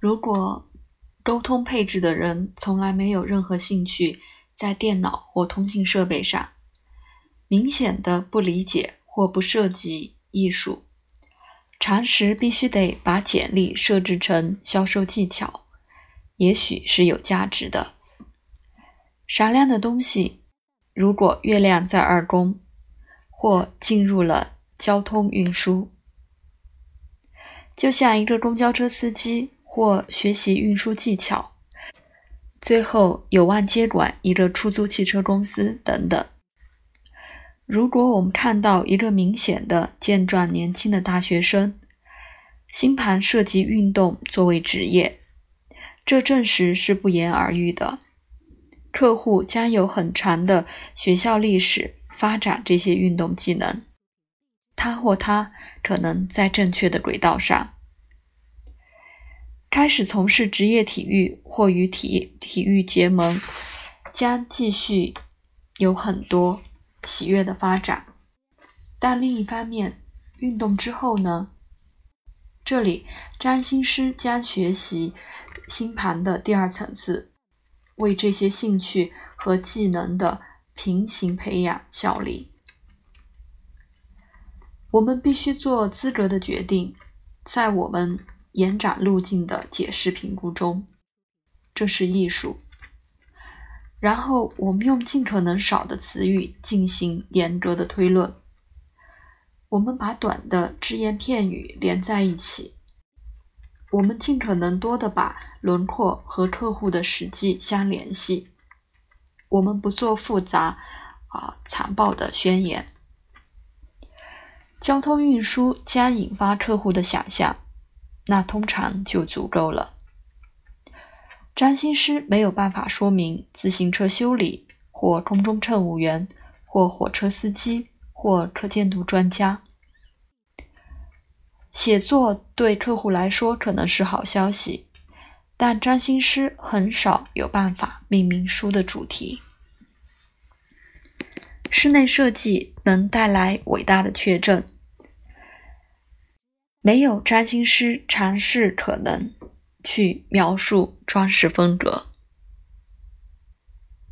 如果沟通配置的人从来没有任何兴趣在电脑或通信设备上，明显的不理解或不涉及艺术，常识必须得把简历设置成销售技巧，也许是有价值的。闪亮的东西，如果月亮在二宫，或进入了交通运输。就像一个公交车司机或学习运输技巧，最后有望接管一个出租汽车公司等等。如果我们看到一个明显的健壮年轻的大学生，星盘涉及运动作为职业，这证实是不言而喻的。客户将有很长的学校历史发展这些运动技能。他或她可能在正确的轨道上，开始从事职业体育或与体体育结盟，将继续有很多喜悦的发展。但另一方面，运动之后呢？这里占星师将学习星盘的第二层次，为这些兴趣和技能的平行培养效力。我们必须做资格的决定，在我们延展路径的解释评估中，这是艺术。然后我们用尽可能少的词语进行严格的推论。我们把短的只言片语连在一起。我们尽可能多的把轮廓和客户的实际相联系。我们不做复杂啊残暴的宣言。交通运输将引发客户的想象，那通常就足够了。占星师没有办法说明自行车修理，或空中乘务员，或火车司机，或可见度专家。写作对客户来说可能是好消息，但占星师很少有办法命名书的主题。室内设计能带来伟大的确证。没有占星师尝试可能去描述装饰风格。